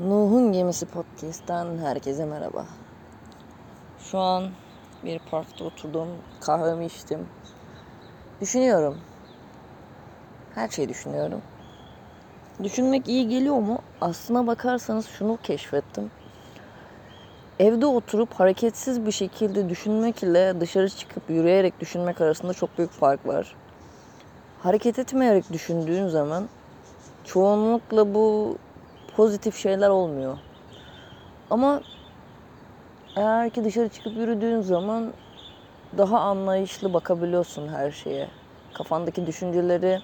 Nuh'un Gemisi Podcast'ten herkese merhaba. Şu an bir parkta oturdum, kahvemi içtim. Düşünüyorum. Her şeyi düşünüyorum. Düşünmek iyi geliyor mu? Aslına bakarsanız şunu keşfettim. Evde oturup hareketsiz bir şekilde düşünmek ile dışarı çıkıp yürüyerek düşünmek arasında çok büyük fark var. Hareket etmeyerek düşündüğün zaman çoğunlukla bu pozitif şeyler olmuyor. Ama eğer ki dışarı çıkıp yürüdüğün zaman daha anlayışlı bakabiliyorsun her şeye. Kafandaki düşünceleri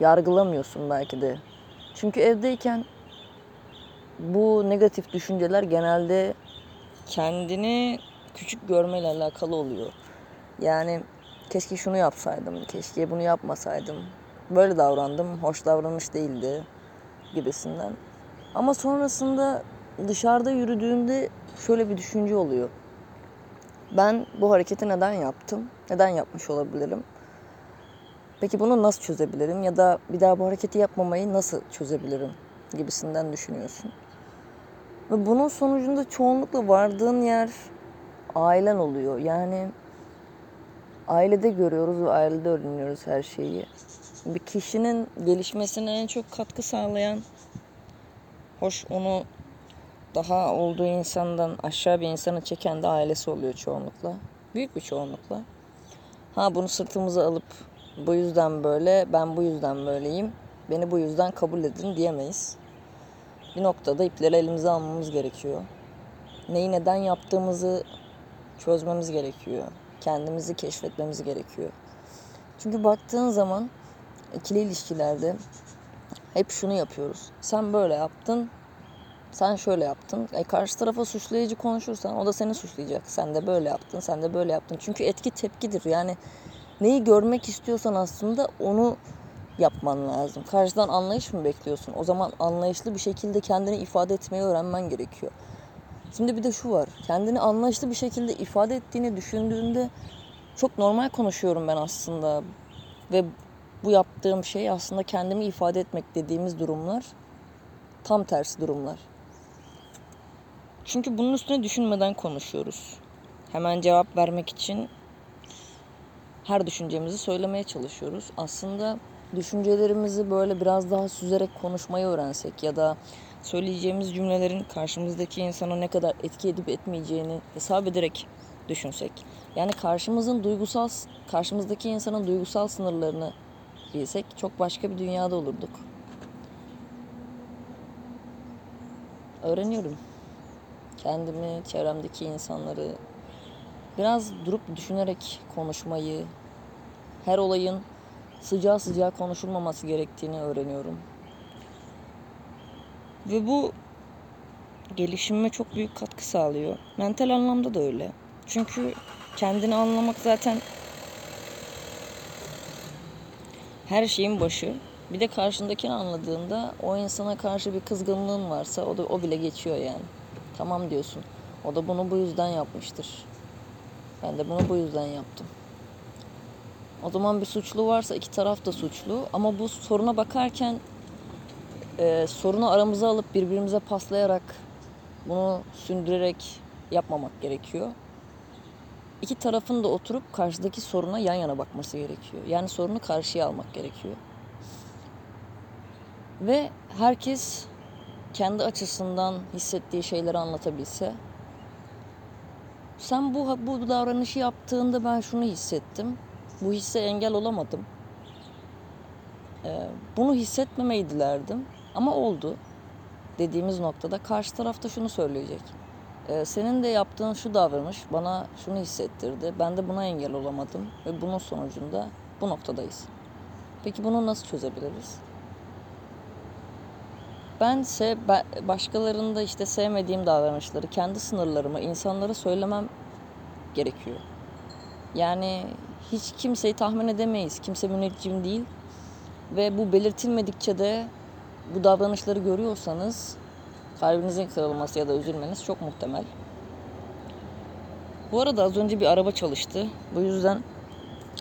yargılamıyorsun belki de. Çünkü evdeyken bu negatif düşünceler genelde kendini küçük görmeyle alakalı oluyor. Yani keşke şunu yapsaydım, keşke bunu yapmasaydım. Böyle davrandım, hoş davranış değildi gibisinden. Ama sonrasında dışarıda yürüdüğümde şöyle bir düşünce oluyor. Ben bu hareketi neden yaptım? Neden yapmış olabilirim? Peki bunu nasıl çözebilirim? Ya da bir daha bu hareketi yapmamayı nasıl çözebilirim? Gibisinden düşünüyorsun. Ve bunun sonucunda çoğunlukla vardığın yer ailen oluyor. Yani ailede görüyoruz ve ailede öğreniyoruz her şeyi. Bir kişinin gelişmesine en çok katkı sağlayan Hoş onu daha olduğu insandan aşağı bir insanı çeken de ailesi oluyor çoğunlukla. Büyük bir çoğunlukla. Ha bunu sırtımıza alıp bu yüzden böyle, ben bu yüzden böyleyim, beni bu yüzden kabul edin diyemeyiz. Bir noktada ipleri elimize almamız gerekiyor. Neyi neden yaptığımızı çözmemiz gerekiyor. Kendimizi keşfetmemiz gerekiyor. Çünkü baktığın zaman ikili ilişkilerde hep şunu yapıyoruz. Sen böyle yaptın, sen şöyle yaptın. E karşı tarafa suçlayıcı konuşursan o da seni suçlayacak. Sen de böyle yaptın, sen de böyle yaptın. Çünkü etki tepkidir. Yani neyi görmek istiyorsan aslında onu yapman lazım. Karşıdan anlayış mı bekliyorsun? O zaman anlayışlı bir şekilde kendini ifade etmeyi öğrenmen gerekiyor. Şimdi bir de şu var. Kendini anlayışlı bir şekilde ifade ettiğini düşündüğünde çok normal konuşuyorum ben aslında. Ve bu yaptığım şey aslında kendimi ifade etmek dediğimiz durumlar tam tersi durumlar. Çünkü bunun üstüne düşünmeden konuşuyoruz. Hemen cevap vermek için her düşüncemizi söylemeye çalışıyoruz. Aslında düşüncelerimizi böyle biraz daha süzerek konuşmayı öğrensek ya da söyleyeceğimiz cümlelerin karşımızdaki insana ne kadar etki edip etmeyeceğini hesap ederek düşünsek. Yani karşımızın duygusal karşımızdaki insanın duygusal sınırlarını bilsek çok başka bir dünyada olurduk. Öğreniyorum. Kendimi, çevremdeki insanları biraz durup düşünerek konuşmayı, her olayın sıcağı sıcağı konuşulmaması gerektiğini öğreniyorum. Ve bu gelişimime çok büyük katkı sağlıyor. Mental anlamda da öyle. Çünkü kendini anlamak zaten her şeyin başı. Bir de karşındakini anladığında o insana karşı bir kızgınlığın varsa o da o bile geçiyor yani. Tamam diyorsun. O da bunu bu yüzden yapmıştır. Ben de bunu bu yüzden yaptım. O zaman bir suçlu varsa iki taraf da suçlu. Ama bu soruna bakarken e, sorunu aramıza alıp birbirimize paslayarak bunu sündürerek yapmamak gerekiyor. İki tarafın da oturup karşıdaki soruna yan yana bakması gerekiyor. Yani sorunu karşıya almak gerekiyor. Ve herkes kendi açısından hissettiği şeyleri anlatabilse. Sen bu, bu davranışı yaptığında ben şunu hissettim. Bu hisse engel olamadım. Ee, bunu hissetmemeyi dilerdim. Ama oldu. Dediğimiz noktada karşı tarafta şunu söyleyecek. Ee, senin de yaptığın şu davranış bana şunu hissettirdi. Ben de buna engel olamadım. Ve bunun sonucunda bu noktadayız. Peki bunu nasıl çözebiliriz? Ben se başkalarında işte sevmediğim davranışları, kendi sınırlarımı insanlara söylemem gerekiyor. Yani hiç kimseyi tahmin edemeyiz. Kimse müneccim değil. Ve bu belirtilmedikçe de bu davranışları görüyorsanız Kalbinizin kırılması ya da üzülmeniz çok muhtemel. Bu arada az önce bir araba çalıştı. Bu yüzden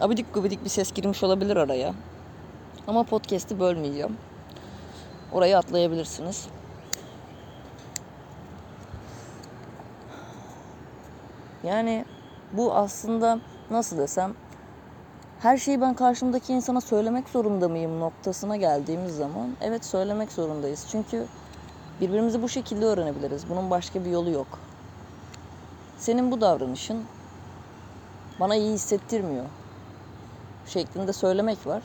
abidik gubidik bir ses girmiş olabilir araya. Ama podcast'i bölmeyeceğim. Orayı atlayabilirsiniz. Yani bu aslında nasıl desem her şeyi ben karşımdaki insana söylemek zorunda mıyım noktasına geldiğimiz zaman evet söylemek zorundayız. Çünkü birbirimizi bu şekilde öğrenebiliriz. Bunun başka bir yolu yok. Senin bu davranışın bana iyi hissettirmiyor şeklinde söylemek var.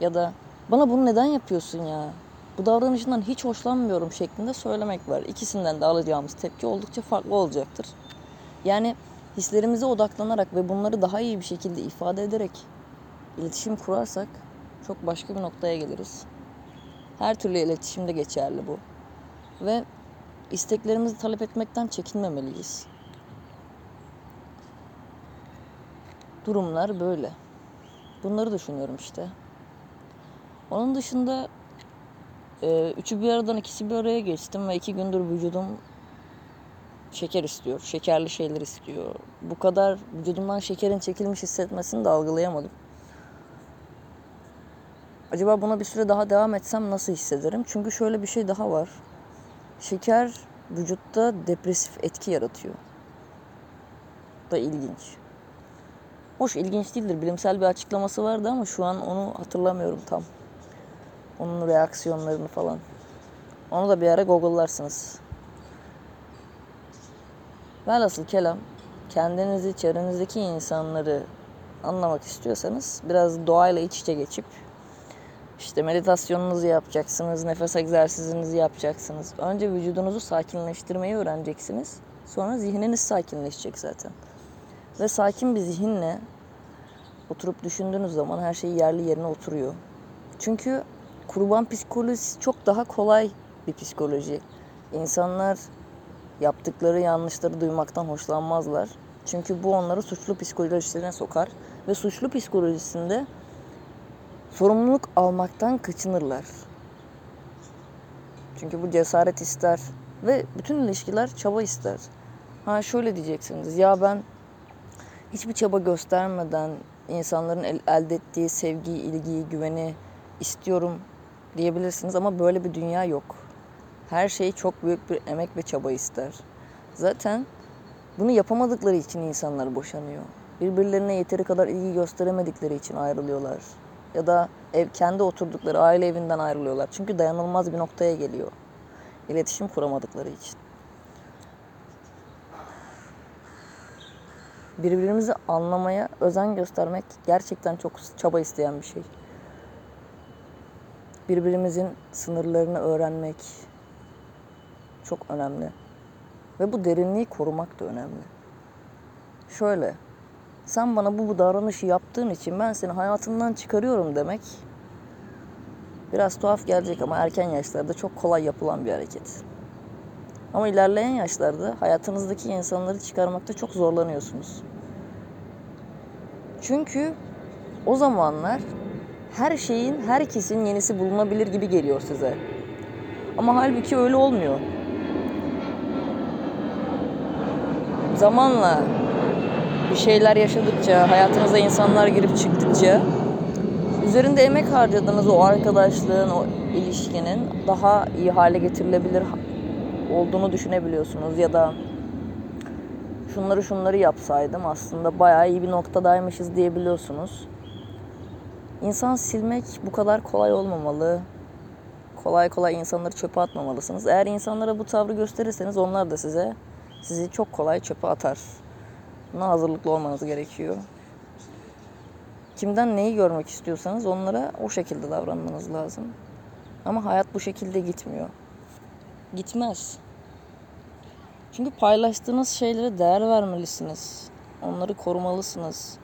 Ya da bana bunu neden yapıyorsun ya? Bu davranışından hiç hoşlanmıyorum şeklinde söylemek var. İkisinden de alacağımız tepki oldukça farklı olacaktır. Yani hislerimize odaklanarak ve bunları daha iyi bir şekilde ifade ederek iletişim kurarsak çok başka bir noktaya geliriz. Her türlü iletişimde geçerli bu. Ve isteklerimizi talep etmekten çekinmemeliyiz. Durumlar böyle. Bunları düşünüyorum işte. Onun dışında e, üçü bir aradan ikisi bir araya geçtim ve iki gündür vücudum şeker istiyor. Şekerli şeyler istiyor. Bu kadar vücudumdan şekerin çekilmiş hissetmesini de algılayamadım. Acaba buna bir süre daha devam etsem nasıl hissederim? Çünkü şöyle bir şey daha var. Şeker vücutta depresif etki yaratıyor. Da ilginç. Hoş ilginç değildir. Bilimsel bir açıklaması vardı ama şu an onu hatırlamıyorum tam. Onun reaksiyonlarını falan. Onu da bir ara google'larsınız. Velhasıl kelam kendinizi, çevrenizdeki insanları anlamak istiyorsanız biraz doğayla iç içe geçip işte meditasyonunuzu yapacaksınız, nefes egzersizinizi yapacaksınız. Önce vücudunuzu sakinleştirmeyi öğreneceksiniz. Sonra zihniniz sakinleşecek zaten. Ve sakin bir zihinle oturup düşündüğünüz zaman her şey yerli yerine oturuyor. Çünkü kurban psikolojisi çok daha kolay bir psikoloji. İnsanlar yaptıkları yanlışları duymaktan hoşlanmazlar. Çünkü bu onları suçlu psikolojisine sokar ve suçlu psikolojisinde sorumluluk almaktan kaçınırlar. Çünkü bu cesaret ister ve bütün ilişkiler çaba ister. Ha şöyle diyeceksiniz. Ya ben hiçbir çaba göstermeden insanların el, elde ettiği sevgiyi, ilgiyi, güveni istiyorum diyebilirsiniz ama böyle bir dünya yok. Her şey çok büyük bir emek ve çaba ister. Zaten bunu yapamadıkları için insanlar boşanıyor. Birbirlerine yeteri kadar ilgi gösteremedikleri için ayrılıyorlar. Ya da ev kendi oturdukları aile evinden ayrılıyorlar. Çünkü dayanılmaz bir noktaya geliyor. İletişim kuramadıkları için. Birbirimizi anlamaya özen göstermek gerçekten çok çaba isteyen bir şey. Birbirimizin sınırlarını öğrenmek, çok önemli. Ve bu derinliği korumak da önemli. Şöyle, sen bana bu, bu davranışı yaptığın için ben seni hayatımdan çıkarıyorum demek biraz tuhaf gelecek ama erken yaşlarda çok kolay yapılan bir hareket. Ama ilerleyen yaşlarda hayatınızdaki insanları çıkarmakta çok zorlanıyorsunuz. Çünkü o zamanlar her şeyin, herkesin yenisi bulunabilir gibi geliyor size. Ama halbuki öyle olmuyor. zamanla bir şeyler yaşadıkça, hayatınıza insanlar girip çıktıkça üzerinde emek harcadığınız o arkadaşlığın, o ilişkinin daha iyi hale getirilebilir olduğunu düşünebiliyorsunuz ya da şunları şunları yapsaydım aslında bayağı iyi bir noktadaymışız diyebiliyorsunuz. İnsan silmek bu kadar kolay olmamalı. Kolay kolay insanları çöpe atmamalısınız. Eğer insanlara bu tavrı gösterirseniz onlar da size sizi çok kolay çöpe atar. Buna hazırlıklı olmanız gerekiyor. Kimden neyi görmek istiyorsanız onlara o şekilde davranmanız lazım. Ama hayat bu şekilde gitmiyor. Gitmez. Çünkü paylaştığınız şeylere değer vermelisiniz. Onları korumalısınız.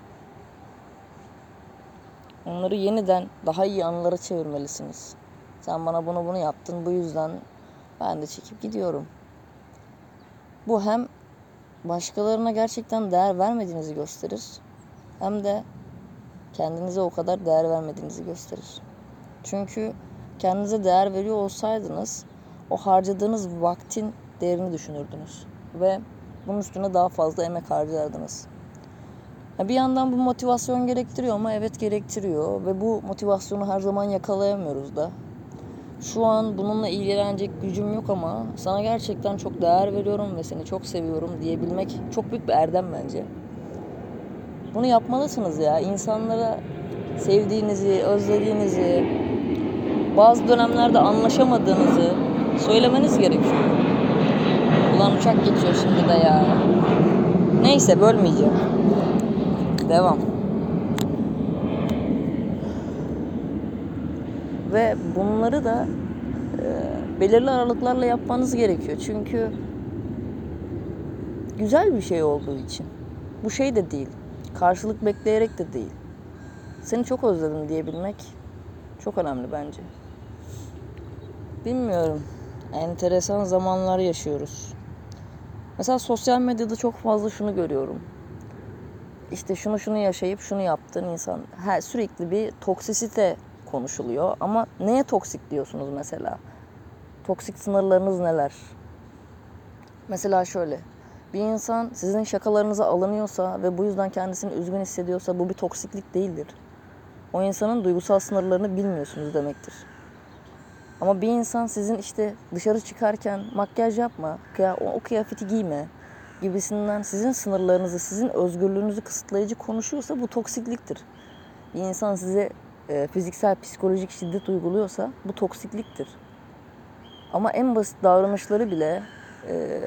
Onları yeniden daha iyi anılara çevirmelisiniz. Sen bana bunu bunu yaptın bu yüzden ben de çekip gidiyorum. Bu hem başkalarına gerçekten değer vermediğinizi gösterir hem de kendinize o kadar değer vermediğinizi gösterir. Çünkü kendinize değer veriyor olsaydınız o harcadığınız vaktin değerini düşünürdünüz ve bunun üstüne daha fazla emek harcardınız. Bir yandan bu motivasyon gerektiriyor ama evet gerektiriyor ve bu motivasyonu her zaman yakalayamıyoruz da. Şu an bununla ilgilenecek gücüm yok ama sana gerçekten çok değer veriyorum ve seni çok seviyorum diyebilmek çok büyük bir erdem bence. Bunu yapmalısınız ya. İnsanlara sevdiğinizi, özlediğinizi, bazı dönemlerde anlaşamadığınızı söylemeniz gerekiyor. Ulan uçak geçiyor şimdi de ya. Neyse bölmeyeceğim. Devam. Ve bunları da e, belirli aralıklarla yapmanız gerekiyor. Çünkü güzel bir şey olduğu için. Bu şey de değil. Karşılık bekleyerek de değil. Seni çok özledim diyebilmek çok önemli bence. Bilmiyorum. Enteresan zamanlar yaşıyoruz. Mesela sosyal medyada çok fazla şunu görüyorum. İşte şunu şunu yaşayıp şunu yaptığın insan. Her sürekli bir toksisite konuşuluyor. Ama neye toksik diyorsunuz mesela? Toksik sınırlarınız neler? Mesela şöyle. Bir insan sizin şakalarınıza alınıyorsa ve bu yüzden kendisini üzgün hissediyorsa bu bir toksiklik değildir. O insanın duygusal sınırlarını bilmiyorsunuz demektir. Ama bir insan sizin işte dışarı çıkarken makyaj yapma, o kıyafeti giyme gibisinden sizin sınırlarınızı, sizin özgürlüğünüzü kısıtlayıcı konuşuyorsa bu toksikliktir. Bir insan size e, fiziksel, psikolojik şiddet uyguluyorsa bu toksikliktir. Ama en basit davranışları bile e,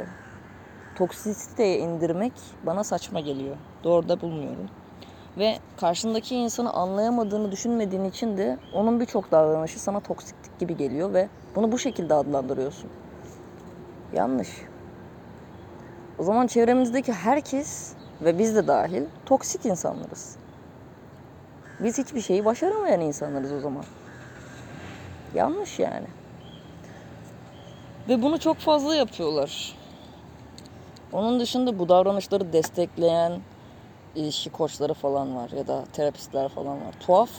toksisiteye indirmek bana saçma geliyor. Doğru da bulmuyorum. Ve karşındaki insanı anlayamadığını düşünmediğin için de onun birçok davranışı sana toksiklik gibi geliyor ve bunu bu şekilde adlandırıyorsun. Yanlış. O zaman çevremizdeki herkes ve biz de dahil toksik insanlarız. Biz hiçbir şeyi başaramayan insanlarız o zaman. Yanlış yani. Ve bunu çok fazla yapıyorlar. Onun dışında bu davranışları destekleyen ilişki koçları falan var ya da terapistler falan var. Tuhaf.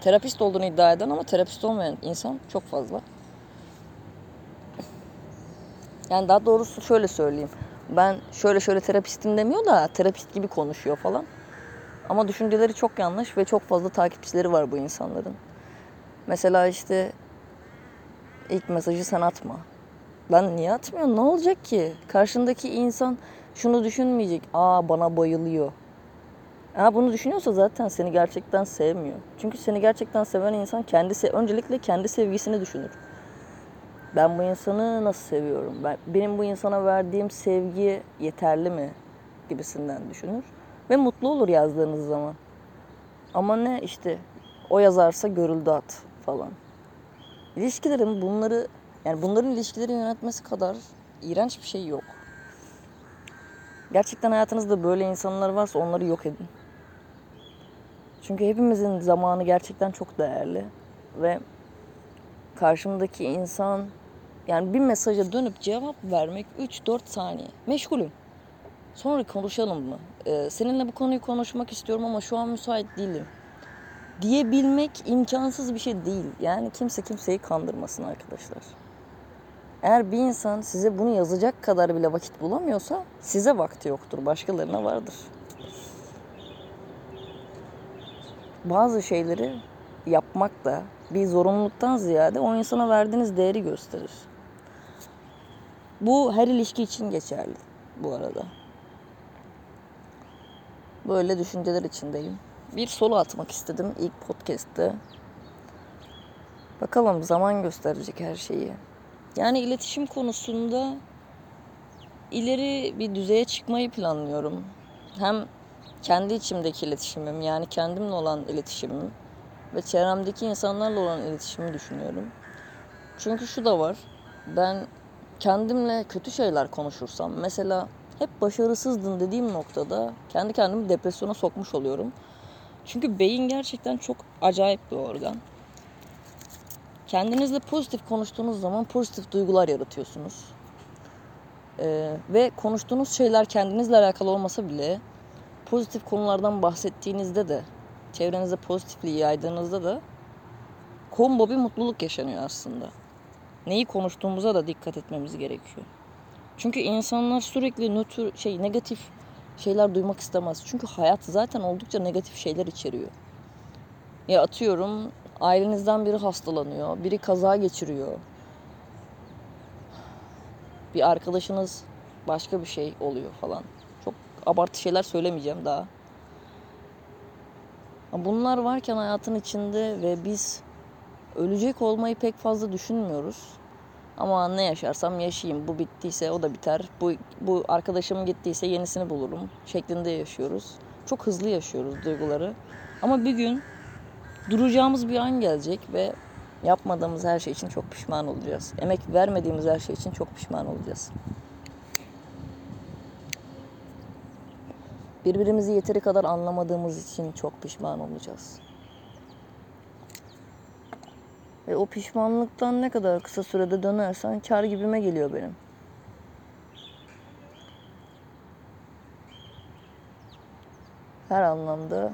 Terapist olduğunu iddia eden ama terapist olmayan insan çok fazla. Yani daha doğrusu şöyle söyleyeyim. Ben şöyle şöyle terapistim demiyor da terapist gibi konuşuyor falan. Ama düşünceleri çok yanlış ve çok fazla takipçileri var bu insanların. Mesela işte ilk mesajı sen atma. Ben niye atmıyorum? Ne olacak ki? Karşındaki insan şunu düşünmeyecek. Aa bana bayılıyor. Aa bunu düşünüyorsa zaten seni gerçekten sevmiyor. Çünkü seni gerçekten seven insan kendisi öncelikle kendi sevgisini düşünür. Ben bu insanı nasıl seviyorum? Ben benim bu insana verdiğim sevgi yeterli mi gibisinden düşünür ve mutlu olur yazdığınız zaman. Ama ne işte o yazarsa görüldü at falan. İlişkilerin bunları yani bunların ilişkileri yönetmesi kadar iğrenç bir şey yok. Gerçekten hayatınızda böyle insanlar varsa onları yok edin. Çünkü hepimizin zamanı gerçekten çok değerli ve karşımdaki insan yani bir mesaja dönüp cevap vermek 3-4 saniye. Meşgulüm. Sonra konuşalım mı? Ee, seninle bu konuyu konuşmak istiyorum ama şu an müsait değilim. Diyebilmek imkansız bir şey değil. Yani kimse kimseyi kandırmasın arkadaşlar. Eğer bir insan size bunu yazacak kadar bile vakit bulamıyorsa size vakti yoktur. Başkalarına vardır. Bazı şeyleri yapmak da bir zorunluluktan ziyade o insana verdiğiniz değeri gösterir. Bu her ilişki için geçerli bu arada. Böyle düşünceler içindeyim. Bir solo atmak istedim ilk podcast'te. Bakalım zaman gösterecek her şeyi. Yani iletişim konusunda ileri bir düzeye çıkmayı planlıyorum. Hem kendi içimdeki iletişimim yani kendimle olan iletişimim ve çevremdeki insanlarla olan iletişimi düşünüyorum. Çünkü şu da var. Ben kendimle kötü şeyler konuşursam mesela hep başarısızdın dediğim noktada kendi kendimi depresyona sokmuş oluyorum. Çünkü beyin gerçekten çok acayip bir organ. Kendinizle pozitif konuştuğunuz zaman pozitif duygular yaratıyorsunuz. Ee, ve konuştuğunuz şeyler kendinizle alakalı olmasa bile pozitif konulardan bahsettiğinizde de çevrenize pozitifliği yaydığınızda da combo bir mutluluk yaşanıyor aslında. Neyi konuştuğumuza da dikkat etmemiz gerekiyor. Çünkü insanlar sürekli nötr şey negatif şeyler duymak istemez. Çünkü hayat zaten oldukça negatif şeyler içeriyor. Ya atıyorum Ailenizden biri hastalanıyor, biri kaza geçiriyor. Bir arkadaşınız başka bir şey oluyor falan. Çok abartı şeyler söylemeyeceğim daha. Bunlar varken hayatın içinde ve biz ölecek olmayı pek fazla düşünmüyoruz. Ama ne yaşarsam yaşayayım. Bu bittiyse o da biter. Bu, bu arkadaşım gittiyse yenisini bulurum. Şeklinde yaşıyoruz. Çok hızlı yaşıyoruz duyguları. Ama bir gün duracağımız bir an gelecek ve yapmadığımız her şey için çok pişman olacağız. Emek vermediğimiz her şey için çok pişman olacağız. Birbirimizi yeteri kadar anlamadığımız için çok pişman olacağız. Ve o pişmanlıktan ne kadar kısa sürede dönersen kar gibime geliyor benim. Her anlamda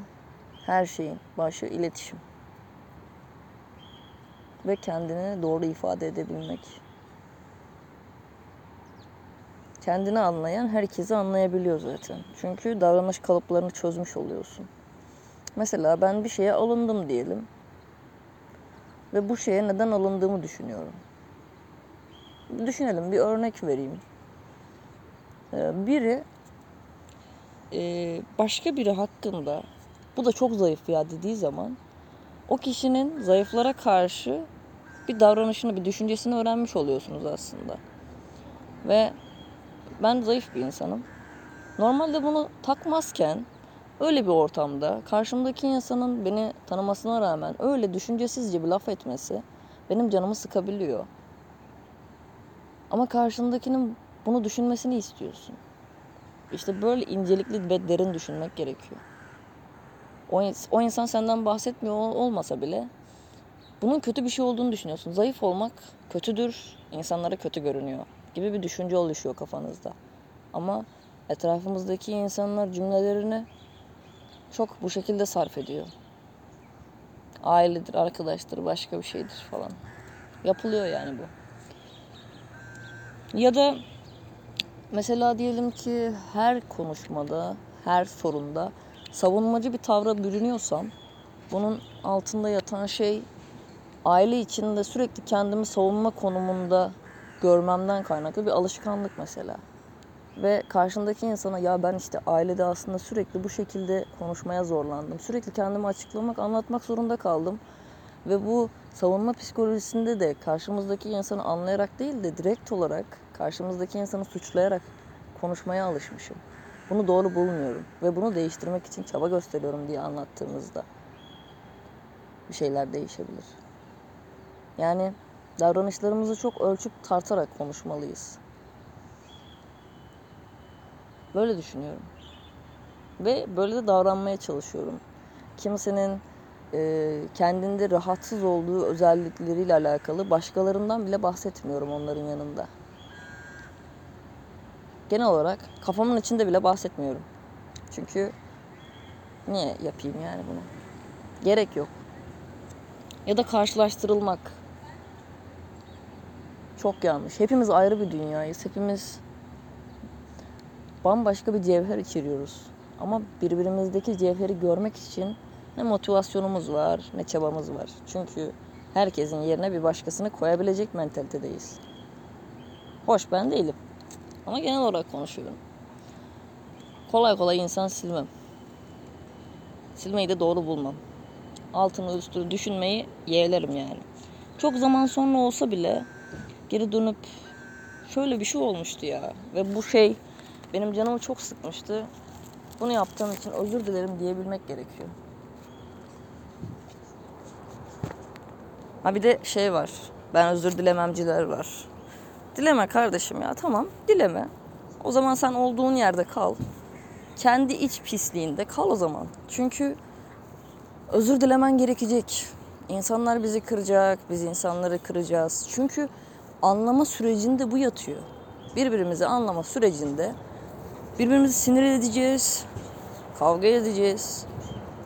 her şeyin başı iletişim. Ve kendini doğru ifade edebilmek. Kendini anlayan herkesi anlayabiliyor zaten. Çünkü davranış kalıplarını çözmüş oluyorsun. Mesela ben bir şeye alındım diyelim ve bu şeye neden alındığımı düşünüyorum. Düşünelim bir örnek vereyim. Ee, biri e, başka biri hakkında bu da çok zayıf ya dediği zaman o kişinin zayıflara karşı bir davranışını, bir düşüncesini öğrenmiş oluyorsunuz aslında. Ve ben zayıf bir insanım. Normalde bunu takmazken öyle bir ortamda karşımdaki insanın beni tanımasına rağmen öyle düşüncesizce bir laf etmesi benim canımı sıkabiliyor. Ama karşındakinin bunu düşünmesini istiyorsun. İşte böyle incelikli ve derin düşünmek gerekiyor. O, o insan senden bahsetmiyor olmasa bile bunun kötü bir şey olduğunu düşünüyorsun. Zayıf olmak kötüdür, insanlara kötü görünüyor gibi bir düşünce oluşuyor kafanızda. Ama etrafımızdaki insanlar cümlelerini çok bu şekilde sarf ediyor. Ailedir, arkadaştır, başka bir şeydir falan. Yapılıyor yani bu. Ya da mesela diyelim ki her konuşmada, her sorunda savunmacı bir tavra bürünüyorsam bunun altında yatan şey aile içinde sürekli kendimi savunma konumunda görmemden kaynaklı bir alışkanlık mesela ve karşındaki insana ya ben işte ailede aslında sürekli bu şekilde konuşmaya zorlandım. Sürekli kendimi açıklamak, anlatmak zorunda kaldım. Ve bu savunma psikolojisinde de karşımızdaki insanı anlayarak değil de direkt olarak karşımızdaki insanı suçlayarak konuşmaya alışmışım. Bunu doğru bulmuyorum ve bunu değiştirmek için çaba gösteriyorum diye anlattığımızda bir şeyler değişebilir. Yani davranışlarımızı çok ölçüp tartarak konuşmalıyız. Böyle düşünüyorum. Ve böyle de davranmaya çalışıyorum. Kimsenin e, kendinde rahatsız olduğu özellikleriyle alakalı başkalarından bile bahsetmiyorum onların yanında. Genel olarak kafamın içinde bile bahsetmiyorum. Çünkü niye yapayım yani bunu? Gerek yok. Ya da karşılaştırılmak. Çok yanlış. Hepimiz ayrı bir dünyayız. Hepimiz bambaşka bir cevher içeriyoruz. Ama birbirimizdeki cevheri görmek için ne motivasyonumuz var ne çabamız var. Çünkü herkesin yerine bir başkasını koyabilecek mentalitedeyiz. Hoş ben değilim. Ama genel olarak konuşuyorum. Kolay kolay insan silmem. Silmeyi de doğru bulmam. Altını üstünü düşünmeyi yeğlerim yani. Çok zaman sonra olsa bile geri dönüp şöyle bir şey olmuştu ya ve bu şey benim canımı çok sıkmıştı. Bunu yaptığım için özür dilerim diyebilmek gerekiyor. Ha bir de şey var. Ben özür dilememciler var. Dileme kardeşim ya tamam dileme. O zaman sen olduğun yerde kal. Kendi iç pisliğinde kal o zaman. Çünkü özür dilemen gerekecek. İnsanlar bizi kıracak, biz insanları kıracağız. Çünkü anlama sürecinde bu yatıyor. Birbirimizi anlama sürecinde Birbirimizi sinir edeceğiz. Kavga edeceğiz.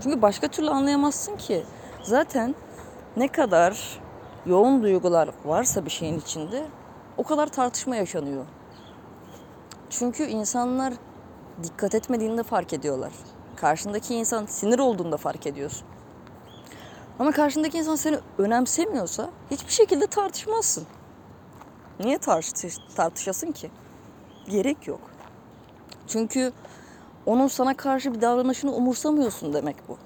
Çünkü başka türlü anlayamazsın ki. Zaten ne kadar yoğun duygular varsa bir şeyin içinde o kadar tartışma yaşanıyor. Çünkü insanlar dikkat etmediğinde fark ediyorlar. Karşındaki insan sinir olduğunda fark ediyorsun. Ama karşındaki insan seni önemsemiyorsa hiçbir şekilde tartışmazsın. Niye tartış tartışasın ki? Gerek yok. Çünkü onun sana karşı bir davranışını umursamıyorsun demek bu.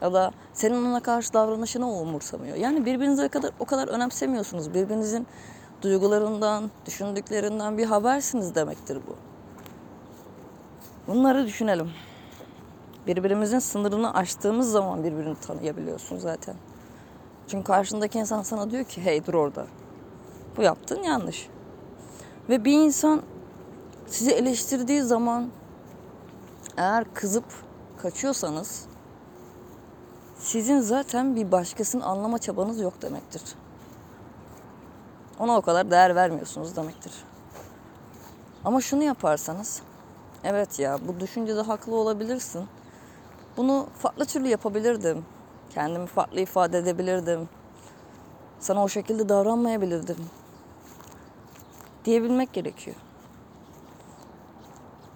Ya da senin ona karşı davranışını o umursamıyor. Yani birbirinize kadar o kadar önemsemiyorsunuz. Birbirinizin duygularından, düşündüklerinden bir habersiniz demektir bu. Bunları düşünelim. Birbirimizin sınırını aştığımız zaman birbirini tanıyabiliyorsun zaten. Çünkü karşındaki insan sana diyor ki hey dur orada. Bu yaptığın yanlış. Ve bir insan sizi eleştirdiği zaman eğer kızıp kaçıyorsanız sizin zaten bir başkasını anlama çabanız yok demektir. Ona o kadar değer vermiyorsunuz demektir. Ama şunu yaparsanız evet ya bu düşüncede haklı olabilirsin. Bunu farklı türlü yapabilirdim. Kendimi farklı ifade edebilirdim. Sana o şekilde davranmayabilirdim. Diyebilmek gerekiyor.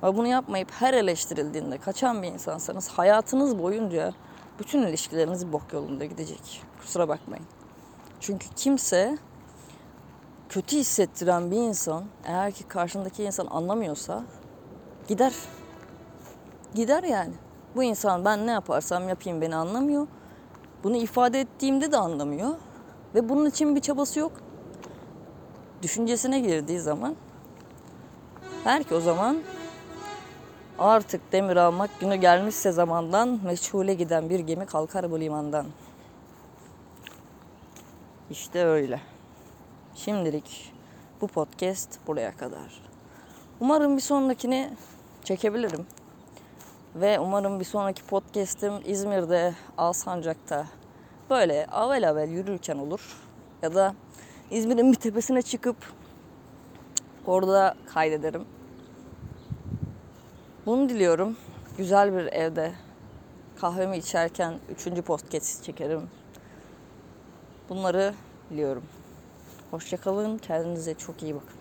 Ve bunu yapmayıp her eleştirildiğinde kaçan bir insansanız hayatınız boyunca bütün ilişkileriniz bok yolunda gidecek. Kusura bakmayın. Çünkü kimse kötü hissettiren bir insan eğer ki karşındaki insan anlamıyorsa gider. Gider yani. Bu insan ben ne yaparsam yapayım beni anlamıyor. Bunu ifade ettiğimde de anlamıyor. Ve bunun için bir çabası yok. Düşüncesine girdiği zaman der o zaman artık demir almak günü gelmişse zamandan meçhule giden bir gemi kalkar bu limandan. İşte öyle. Şimdilik bu podcast buraya kadar. Umarım bir sonrakini çekebilirim. Ve umarım bir sonraki podcast'im İzmir'de, Alsancak'ta böyle avel avel yürürken olur. Ya da İzmir'in bir tepesine çıkıp orada kaydederim. Bunu diliyorum. Güzel bir evde kahvemi içerken üçüncü podcast çekerim. Bunları diliyorum. Hoşçakalın. Kendinize çok iyi bakın.